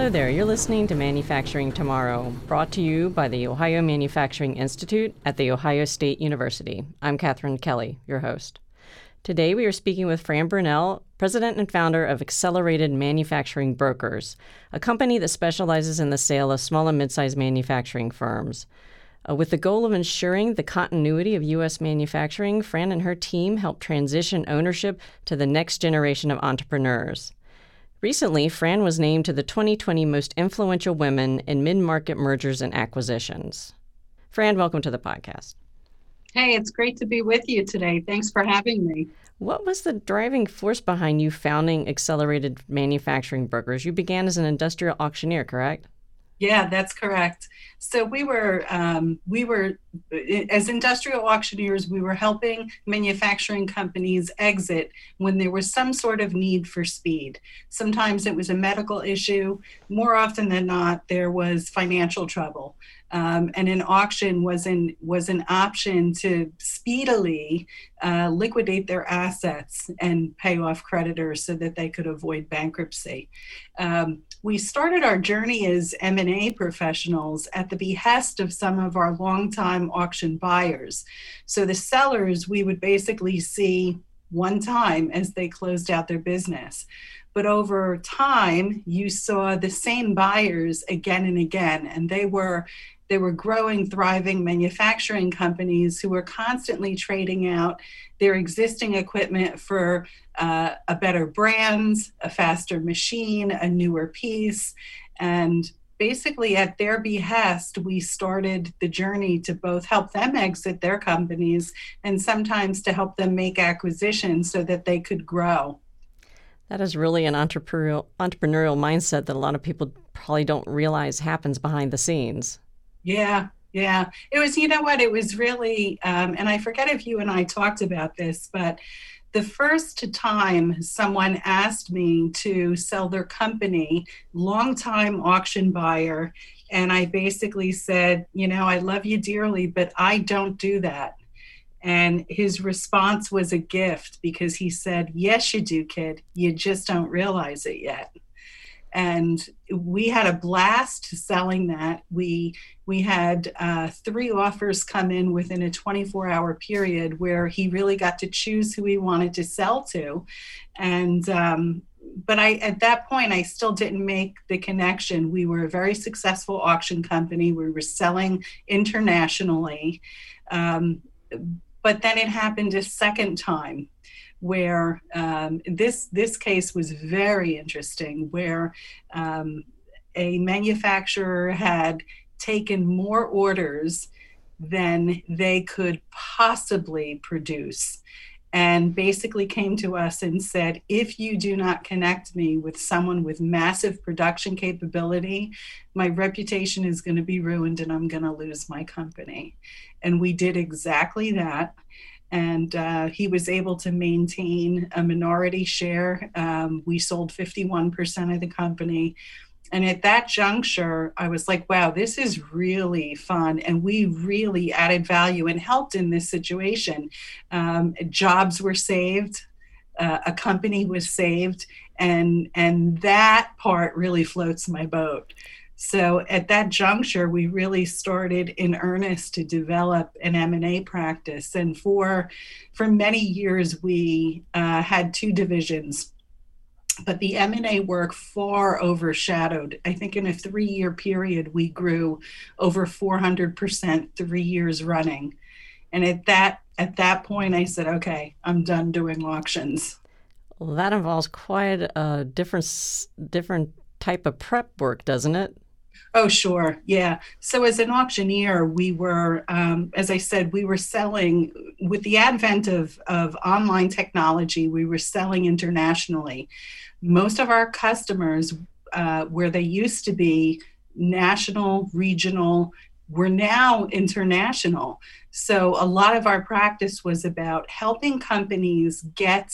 Hello there, you're listening to Manufacturing Tomorrow, brought to you by the Ohio Manufacturing Institute at The Ohio State University. I'm Katherine Kelly, your host. Today we are speaking with Fran Brunelle, president and founder of Accelerated Manufacturing Brokers, a company that specializes in the sale of small and mid sized manufacturing firms. Uh, with the goal of ensuring the continuity of U.S. manufacturing, Fran and her team help transition ownership to the next generation of entrepreneurs. Recently, Fran was named to the 2020 Most Influential Women in Mid Market Mergers and Acquisitions. Fran, welcome to the podcast. Hey, it's great to be with you today. Thanks for having me. What was the driving force behind you founding Accelerated Manufacturing Brokers? You began as an industrial auctioneer, correct? Yeah, that's correct. So we were um, we were as industrial auctioneers, we were helping manufacturing companies exit when there was some sort of need for speed. Sometimes it was a medical issue. More often than not, there was financial trouble. Um, and an auction was an was an option to speedily uh, liquidate their assets and pay off creditors so that they could avoid bankruptcy. Um, we started our journey as M&A professionals at the behest of some of our longtime auction buyers. So the sellers we would basically see one time as they closed out their business. But over time, you saw the same buyers again and again, and they were they were growing, thriving manufacturing companies who were constantly trading out their existing equipment for uh, a better brand, a faster machine, a newer piece. And basically, at their behest, we started the journey to both help them exit their companies and sometimes to help them make acquisitions so that they could grow. That is really an entrepreneurial entrepreneurial mindset that a lot of people probably don't realize happens behind the scenes. Yeah, yeah. It was, you know what, it was really, um, and I forget if you and I talked about this, but the first time someone asked me to sell their company, longtime auction buyer, and I basically said, you know, I love you dearly, but I don't do that. And his response was a gift because he said, Yes, you do, kid. You just don't realize it yet and we had a blast selling that. We we had uh, three offers come in within a 24 hour period where he really got to choose who he wanted to sell to. And um, but i at that point i still didn't make the connection. We were a very successful auction company. We were selling internationally. Um, but then it happened a second time where um, this this case was very interesting, where um, a manufacturer had taken more orders than they could possibly produce and basically came to us and said, if you do not connect me with someone with massive production capability, my reputation is going to be ruined and I'm going to lose my company. And we did exactly that and uh, he was able to maintain a minority share. Um, we sold 51% of the company. And at that juncture, I was like, wow, this is really fun. And we really added value and helped in this situation. Um, jobs were saved, uh, a company was saved. And, and that part really floats my boat. So at that juncture, we really started in earnest to develop an M&A practice. And for, for many years, we uh, had two divisions. But the M&A work far overshadowed. I think in a three-year period, we grew over 400% three years running. And at that at that point, I said, "Okay, I'm done doing auctions." Well, that involves quite a different different type of prep work, doesn't it? Oh, sure. Yeah. So, as an auctioneer, we were, um, as I said, we were selling with the advent of, of online technology, we were selling internationally. Most of our customers, uh, where they used to be national, regional, were now international. So, a lot of our practice was about helping companies get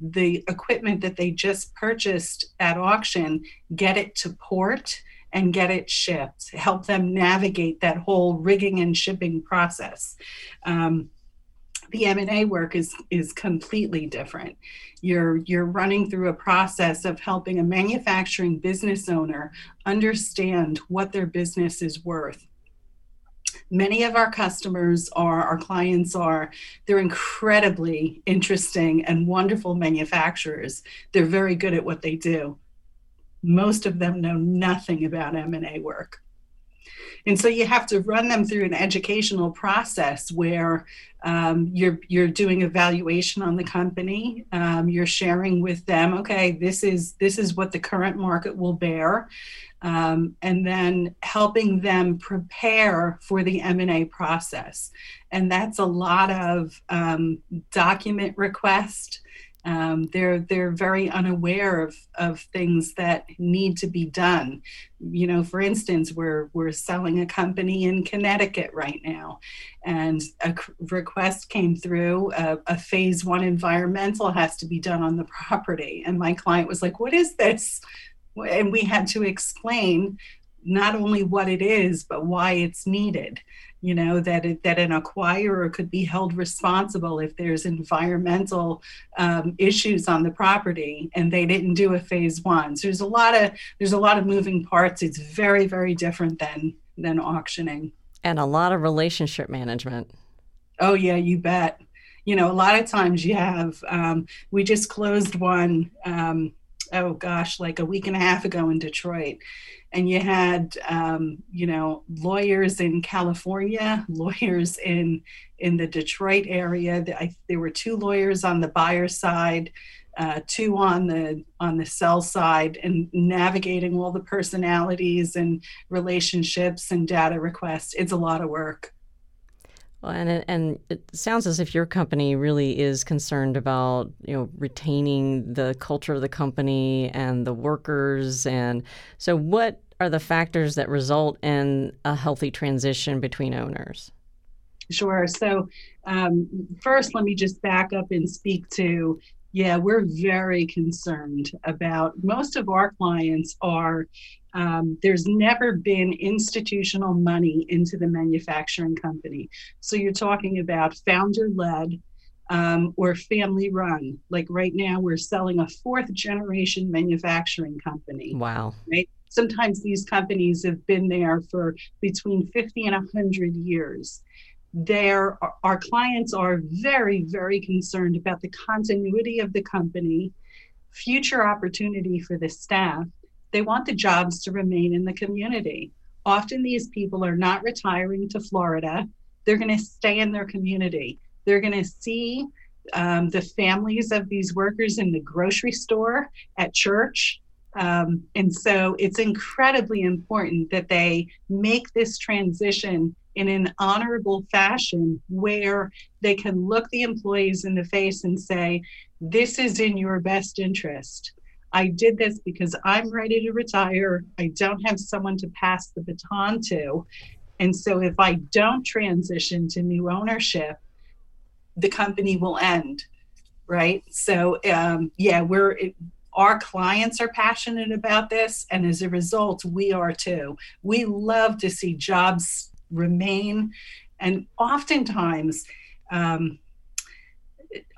the equipment that they just purchased at auction, get it to port and get it shipped, help them navigate that whole rigging and shipping process. Um, the m&a work is is completely different you're you're running through a process of helping a manufacturing business owner understand what their business is worth many of our customers are our clients are they're incredibly interesting and wonderful manufacturers. They're very good at what they do. Most of them know nothing about m&a work and so you have to run them through an educational process where um, you're you're doing evaluation on the company um, you're sharing with them okay this is this is what the current market will bear um, and then helping them prepare for the m&a process. And that's a lot of um, document request um, they're they're very unaware of of things that need to be done. You know, for instance, we're we're selling a company in Connecticut right now, and a request came through. A, a phase one environmental has to be done on the property, and my client was like, "What is this?" And we had to explain not only what it is, but why it's needed you know that it, that an acquirer could be held responsible if there's environmental um, issues on the property and they didn't do a phase one. So there's a lot of there's a lot of moving parts. It's very very different than than auctioning. And a lot of relationship management. Oh yeah you bet. You know a lot of times you have um, we just closed one um, oh gosh like a week and a half ago in detroit and you had um, you know lawyers in California, lawyers in in the Detroit area. I, there were two lawyers on the buyer side, uh, two on the on the sell side, and navigating all the personalities and relationships and data requests. It's a lot of work. Well, and it, and it sounds as if your company really is concerned about you know retaining the culture of the company and the workers. And so, what are the factors that result in a healthy transition between owners? Sure. So, um, first, let me just back up and speak to yeah, we're very concerned about most of our clients are um, there's never been institutional money into the manufacturing company. So you're talking about founder led um, or family run. Like right now, we're selling a fourth generation manufacturing company. Wow. Right. Sometimes these companies have been there for between 50 and 100 years. There, our clients are very, very concerned about the continuity of the company, future opportunity for the staff, they want the jobs to remain in the community. Often these people are not retiring to Florida. They're going to stay in their community. They're going to see um, the families of these workers in the grocery store, at church. Um, and so it's incredibly important that they make this transition in an honorable fashion where they can look the employees in the face and say, This is in your best interest. I did this because I'm ready to retire. I don't have someone to pass the baton to. And so if I don't transition to new ownership, the company will end. Right. So, um, yeah, we're, it, our clients are passionate about this. And as a result, we are too. We love to see jobs remain. And oftentimes, um,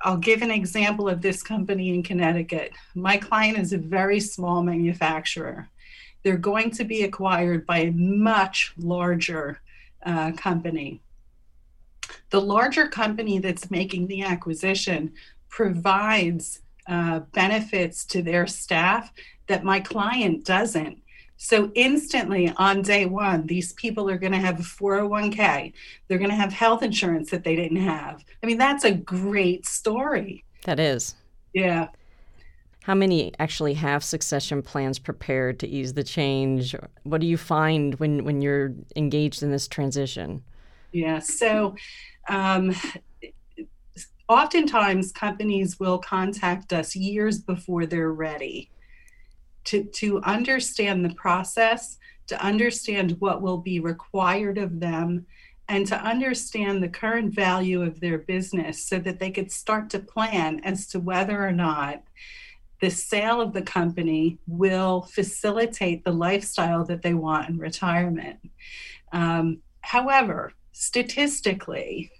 I'll give an example of this company in Connecticut. My client is a very small manufacturer. They're going to be acquired by a much larger uh, company. The larger company that's making the acquisition provides uh, benefits to their staff that my client doesn't. So instantly on day one, these people are going to have a 401k. They're going to have health insurance that they didn't have. I mean, that's a great story. That is. Yeah. How many actually have succession plans prepared to ease the change? What do you find when, when you're engaged in this transition? Yeah. So, um, oftentimes companies will contact us years before they're ready to, to understand the process, to understand what will be required of them, and to understand the current value of their business so that they could start to plan as to whether or not the sale of the company will facilitate the lifestyle that they want in retirement. Um, however, statistically,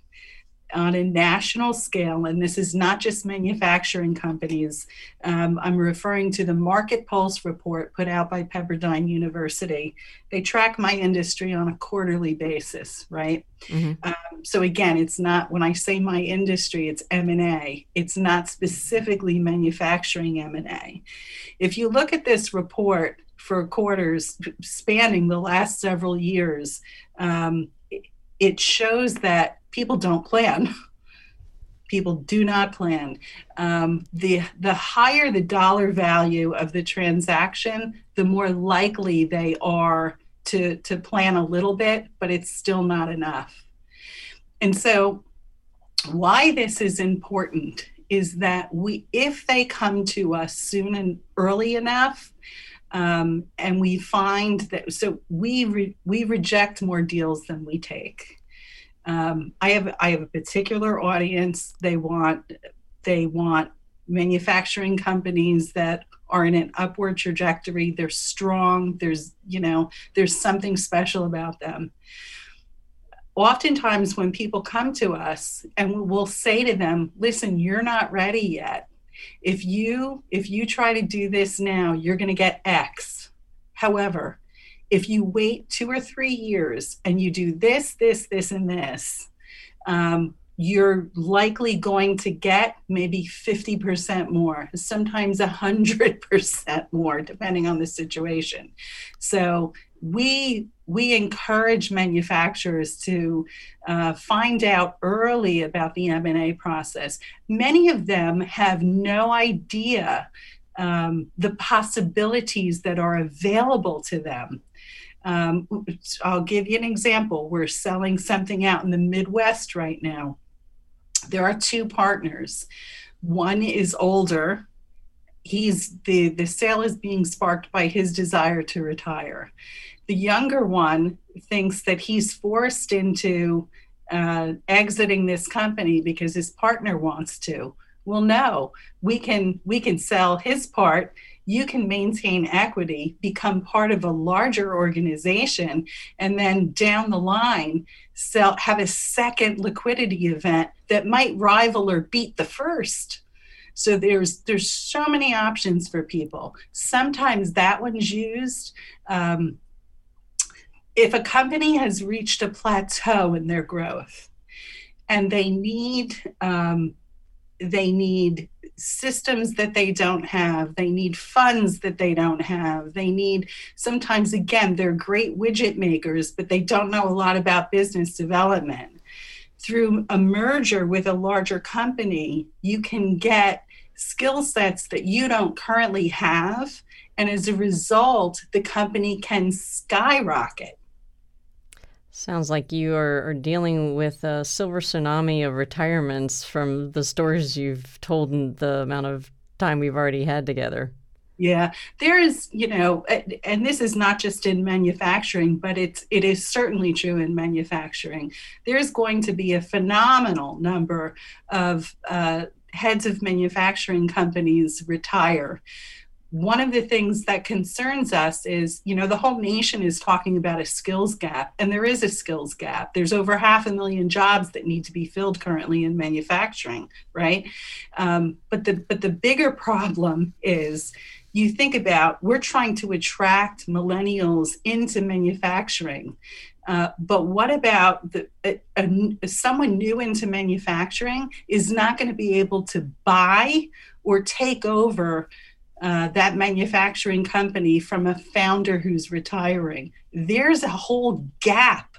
on a national scale, and this is not just manufacturing companies. Um, I'm referring to the Market Pulse report put out by Pepperdine University. They track my industry on a quarterly basis, right? Mm-hmm. Um, so again, it's not when I say my industry, it's M and A. It's not specifically manufacturing M and A. If you look at this report for quarters spanning the last several years, um, it shows that people don't plan. people do not plan. Um, the the higher the dollar value of the transaction, the more likely they are to to plan a little bit, but it's still not enough. And so, why this is important is that we, if they come to us soon and early enough, um, and we find that so we re, we reject more deals than we take. Um, I have I have a particular audience. They want they want manufacturing companies that are in an upward trajectory. They're strong. There's you know there's something special about them. Oftentimes, when people come to us and we'll say to them, "Listen, you're not ready yet. If you if you try to do this now, you're going to get X. However, if you wait two or three years and you do this, this, this, and this, um, you're likely going to get maybe 50% more, sometimes 100% more, depending on the situation. So we we encourage manufacturers to uh, find out early about the M&A process. Many of them have no idea um, the possibilities that are available to them um, I'll give you an example. We're selling something out in the Midwest right now. There are two partners. One is older. He's the the sale is being sparked by his desire to retire. The younger one thinks that he's forced into uh, exiting this company because his partner wants to. Well, no, we can we can sell his part you can maintain equity, become part of a larger organization, and then down the line, sell, have a second liquidity event that might rival or beat the first. So there's there's so many options for people. Sometimes that one's used. Um, if a company has reached a plateau in their growth, and they need um, they need systems that they don't have. They need funds that they don't have. They need, sometimes, again, they're great widget makers, but they don't know a lot about business development. Through a merger with a larger company, you can get skill sets that you don't currently have. And as a result, the company can skyrocket. Sounds like you are, are, dealing with a silver tsunami of retirements from the stories you've told and the amount of time we've already had together. Yeah, there is, you know, and this is not just in manufacturing, but it's it is certainly true in manufacturing. There's going to be a phenomenal number of uh, heads of manufacturing companies retire one of the things that concerns us is you know the whole nation is talking about a skills gap and there is a skills gap. There's over half a million jobs that need to be filled currently in manufacturing right? Um, but the but the bigger problem is you think about we're trying to attract millennials into manufacturing uh, but what about the, a, a, someone new into manufacturing is not going to be able to buy or take over uh, that manufacturing company from a founder who's retiring. There's a whole gap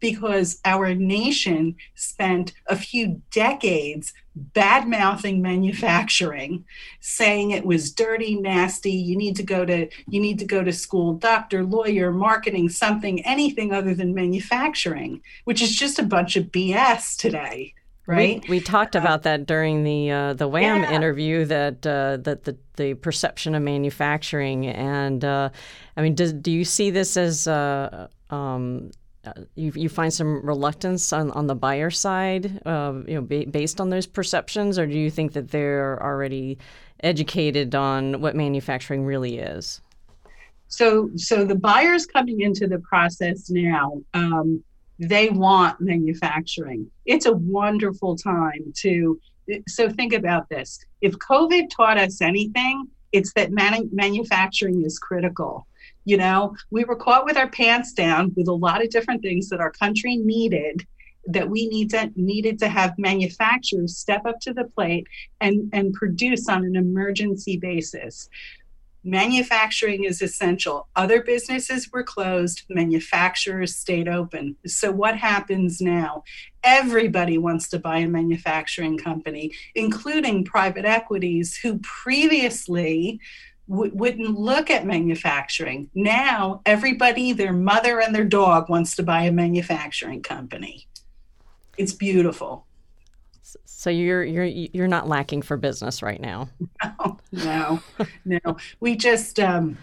because our nation spent a few decades bad mouthing manufacturing saying it was dirty nasty you need to go to you need to go to school doctor lawyer marketing something anything other than manufacturing which is just a bunch of bs today right? We, we talked about that during the uh, the WHAM yeah. interview that uh, that the the perception of manufacturing and uh, I mean, does, do you see this as uh, um, uh, you, you find some reluctance on, on the buyer side, uh, you know, ba- based on those perceptions, or do you think that they're already educated on what manufacturing really is? So, so the buyers coming into the process now, um, they want manufacturing. It's a wonderful time to. So think about this. If COVID taught us anything, it's that man- manufacturing is critical. You know, we were caught with our pants down with a lot of different things that our country needed that we need to needed to have manufacturers step up to the plate and and produce on an emergency basis manufacturing is essential. Other businesses were closed. Manufacturers stayed open. So what happens now? Everybody wants to buy a manufacturing company including private equities who previously w- wouldn't look at manufacturing. Now everybody their mother and their dog wants to buy a manufacturing company. It's beautiful. So you're you're you're not lacking for business right now. No, no, no. We just um,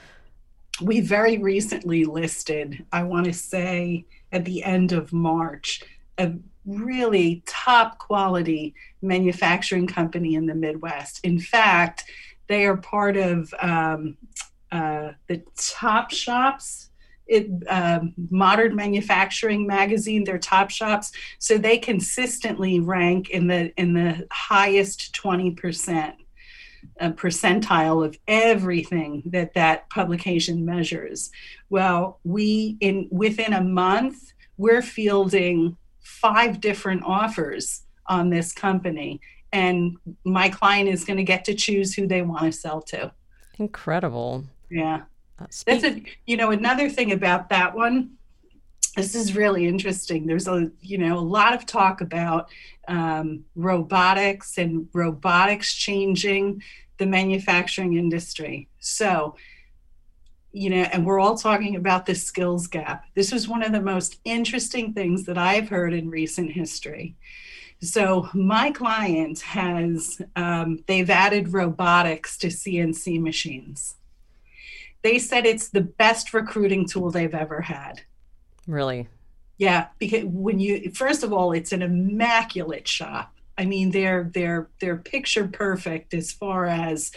we very recently listed. I want to say at the end of March, a really top quality manufacturing company in the Midwest. In fact, they are part of um, uh, the top shops it, um, modern manufacturing magazine their top shops so they consistently rank in the in the highest 20% uh, percentile of everything that that publication measures. Well we in within a month we're fielding five different offers on this company and my client is going to get to choose who they want to sell to. Incredible. Yeah. Uh, That's a you know another thing about that one. This is really interesting. There's a you know a lot of talk about um, robotics and robotics changing the manufacturing industry. So you know, and we're all talking about the skills gap. This was one of the most interesting things that I've heard in recent history. So my client has um, they've added robotics to CNC machines they said it's the best recruiting tool they've ever had. Really? Yeah, because when you first of all, it's an immaculate shop. I mean, they're they're they're picture perfect as far as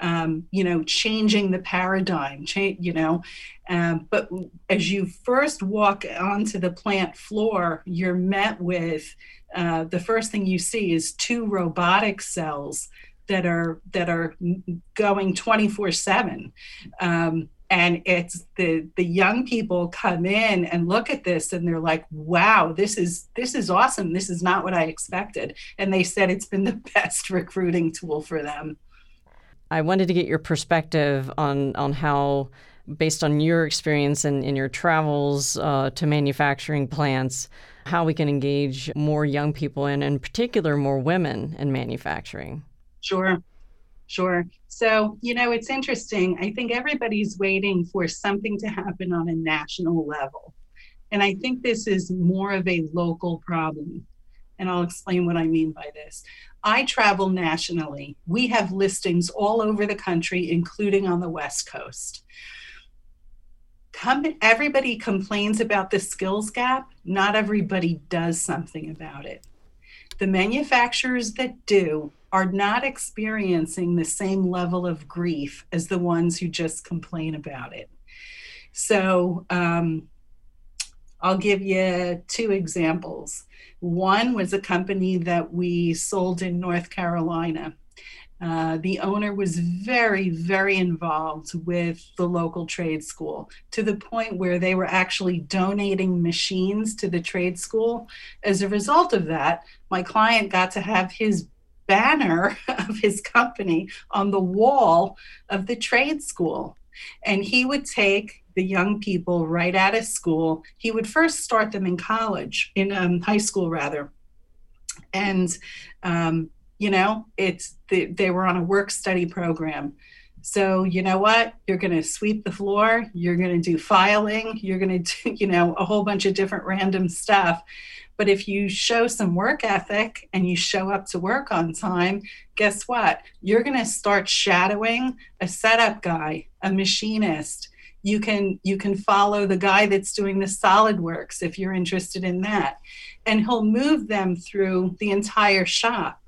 um, you know changing the paradigm. Change, you know, um, but as you first walk onto the plant floor, you're met with uh, the first thing you see is two robotic cells that are that are going 24 um, 7 and it's the the young people come in and look at this and they're like wow this is this is awesome. This is not what i expected. And they said it's been the best recruiting tool for them. I wanted to get your perspective on on how based on your experience in, in your travels uh, to manufacturing plants how we can engage more young people and in particular more women in manufacturing. Sure. Sure. So, you know, it's interesting. I think everybody's waiting for something to happen on a national level. And I think this is more of a local problem. And I'll explain what I mean by this. I travel nationally. We have listings all over the country, including on the West Coast. Come, everybody complains about the skills gap. Not everybody does something about it. The manufacturers that do are not experiencing the same level of grief as the ones who just complain about it. So um, I'll give you two examples. One was a company that we sold in North Carolina. Uh, the owner was very, very involved with the local trade school to the point where they were actually donating machines to the trade school. As a result of that, my client got to have his banner of his company on the wall of the trade school. And he would take the young people right out of school. He would first start them in college, in um, high school rather. And, um, you know, it's the, they were on a work study program. So, you know what? You're going to sweep the floor, you're going to do filing, you're going to do, you know, a whole bunch of different random stuff. But if you show some work ethic and you show up to work on time, guess what? You're going to start shadowing a setup guy, a machinist. You can you can follow the guy that's doing the SolidWorks if you're interested in that. And he'll move them through the entire shop.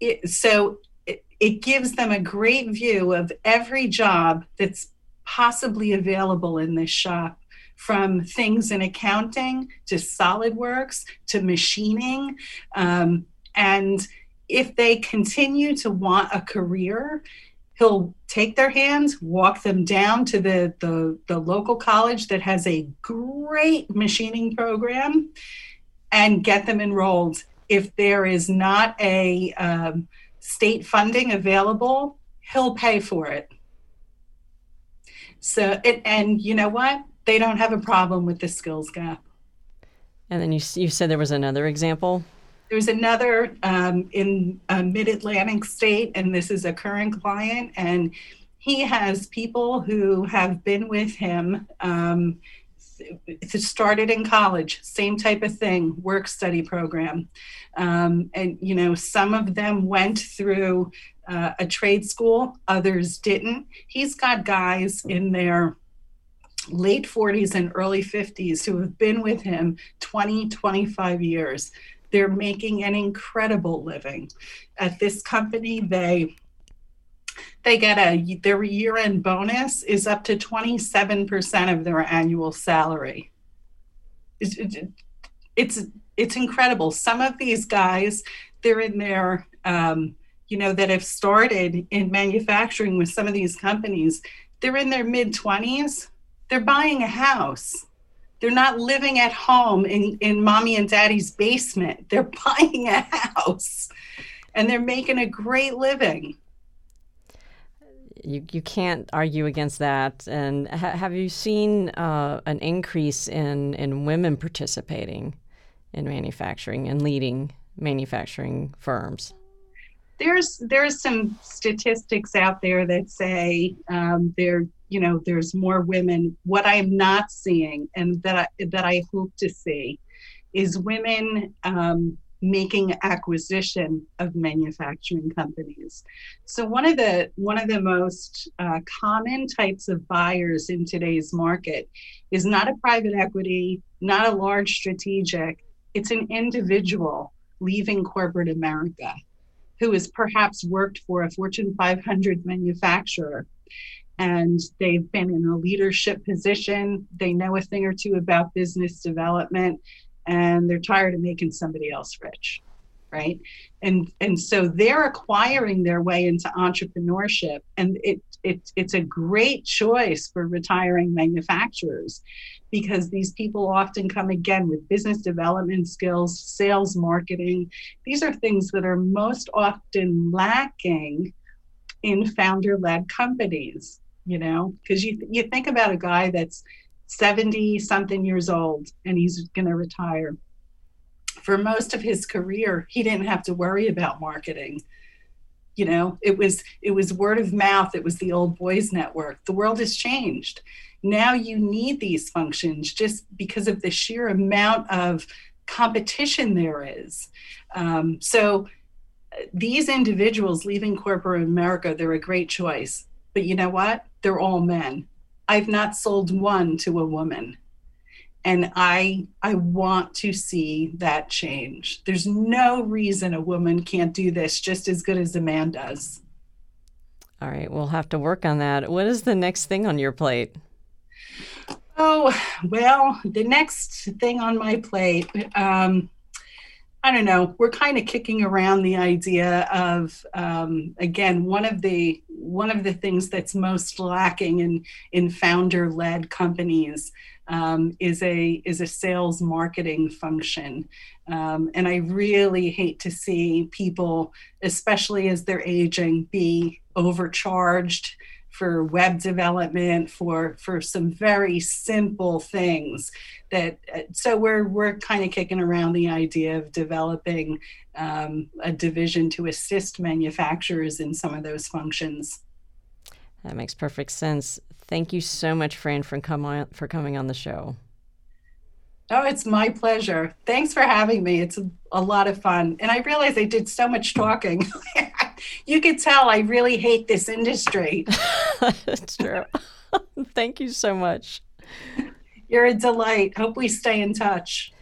It, so it, it gives them a great view of every job that's possibly available in this shop from things in accounting to SolidWorks to machining. Um, and if they continue to want a career, he'll take their hands, walk them down to the, the, the local college that has a great machining program and get them enrolled. If there is not a um, state funding available, he'll pay for it. So, it, and you know what? They don't have a problem with the skills gap. And then you, you said there was another example? There's another um, in a mid Atlantic state, and this is a current client, and he has people who have been with him. Um, started in college, same type of thing, work study program. Um, and, you know, some of them went through uh, a trade school, others didn't. He's got guys in their late 40s and early 50s who have been with him 20, 25 years. They're making an incredible living. At this company, they they get a their year-end bonus is up to 27% of their annual salary. It's, it's it's incredible. Some of these guys, they're in their um, you know that have started in manufacturing with some of these companies. They're in their mid 20s. They're buying a house they're not living at home in, in mommy and daddy's basement. They're buying a house and they're making a great living. You, you can't argue against that. And ha- have you seen uh, an increase in, in women participating in manufacturing and leading manufacturing firms? There's there's some statistics out there that say um, there you know there's more women what i'm not seeing and that i that i hope to see is women um, making acquisition of manufacturing companies. So one of the one of the most uh, common types of buyers in today's market is not a private equity not a large strategic. It's an individual leaving corporate america who has perhaps worked for a fortune 500 manufacturer and they've been in a leadership position. They know a thing or two about business development, and they're tired of making somebody else rich, right? And and so they're acquiring their way into entrepreneurship, and it, it it's a great choice for retiring manufacturers because these people often come again with business development skills, sales, marketing. These are things that are most often lacking in founder led companies you know, because you you think about a guy that's 70 something years old and he's going to retire. For most of his career, he didn't have to worry about marketing. You know, it was it was word of mouth, it was the old boys network. The world has changed. Now you need these functions just because of the sheer amount of competition there is. Um, so these individuals leaving corporate America, they're a great choice. But you know what? They're all men. I've not sold one to a woman. And I I want to see that change. There's no reason a woman can't do this just as good as a man does. All right, we'll have to work on that. What is the next thing on your plate? Oh, well, the next thing on my plate, um, I don't know. We're kind of kicking around the idea of, um, again, one of the one of the things that's most lacking in in founder led companies um, is a is a sales marketing function, um, and I really hate to see people, especially as they're aging, be overcharged for web development for for some very simple things that uh, so we're we're kind of kicking around the idea of developing um, a division to assist manufacturers in some of those functions that makes perfect sense thank you so much fran for, come on, for coming on the show Oh, it's my pleasure. Thanks for having me. It's a, a lot of fun. And I realize I did so much talking. you could tell I really hate this industry. That's true. Thank you so much. You're a delight. Hope we stay in touch.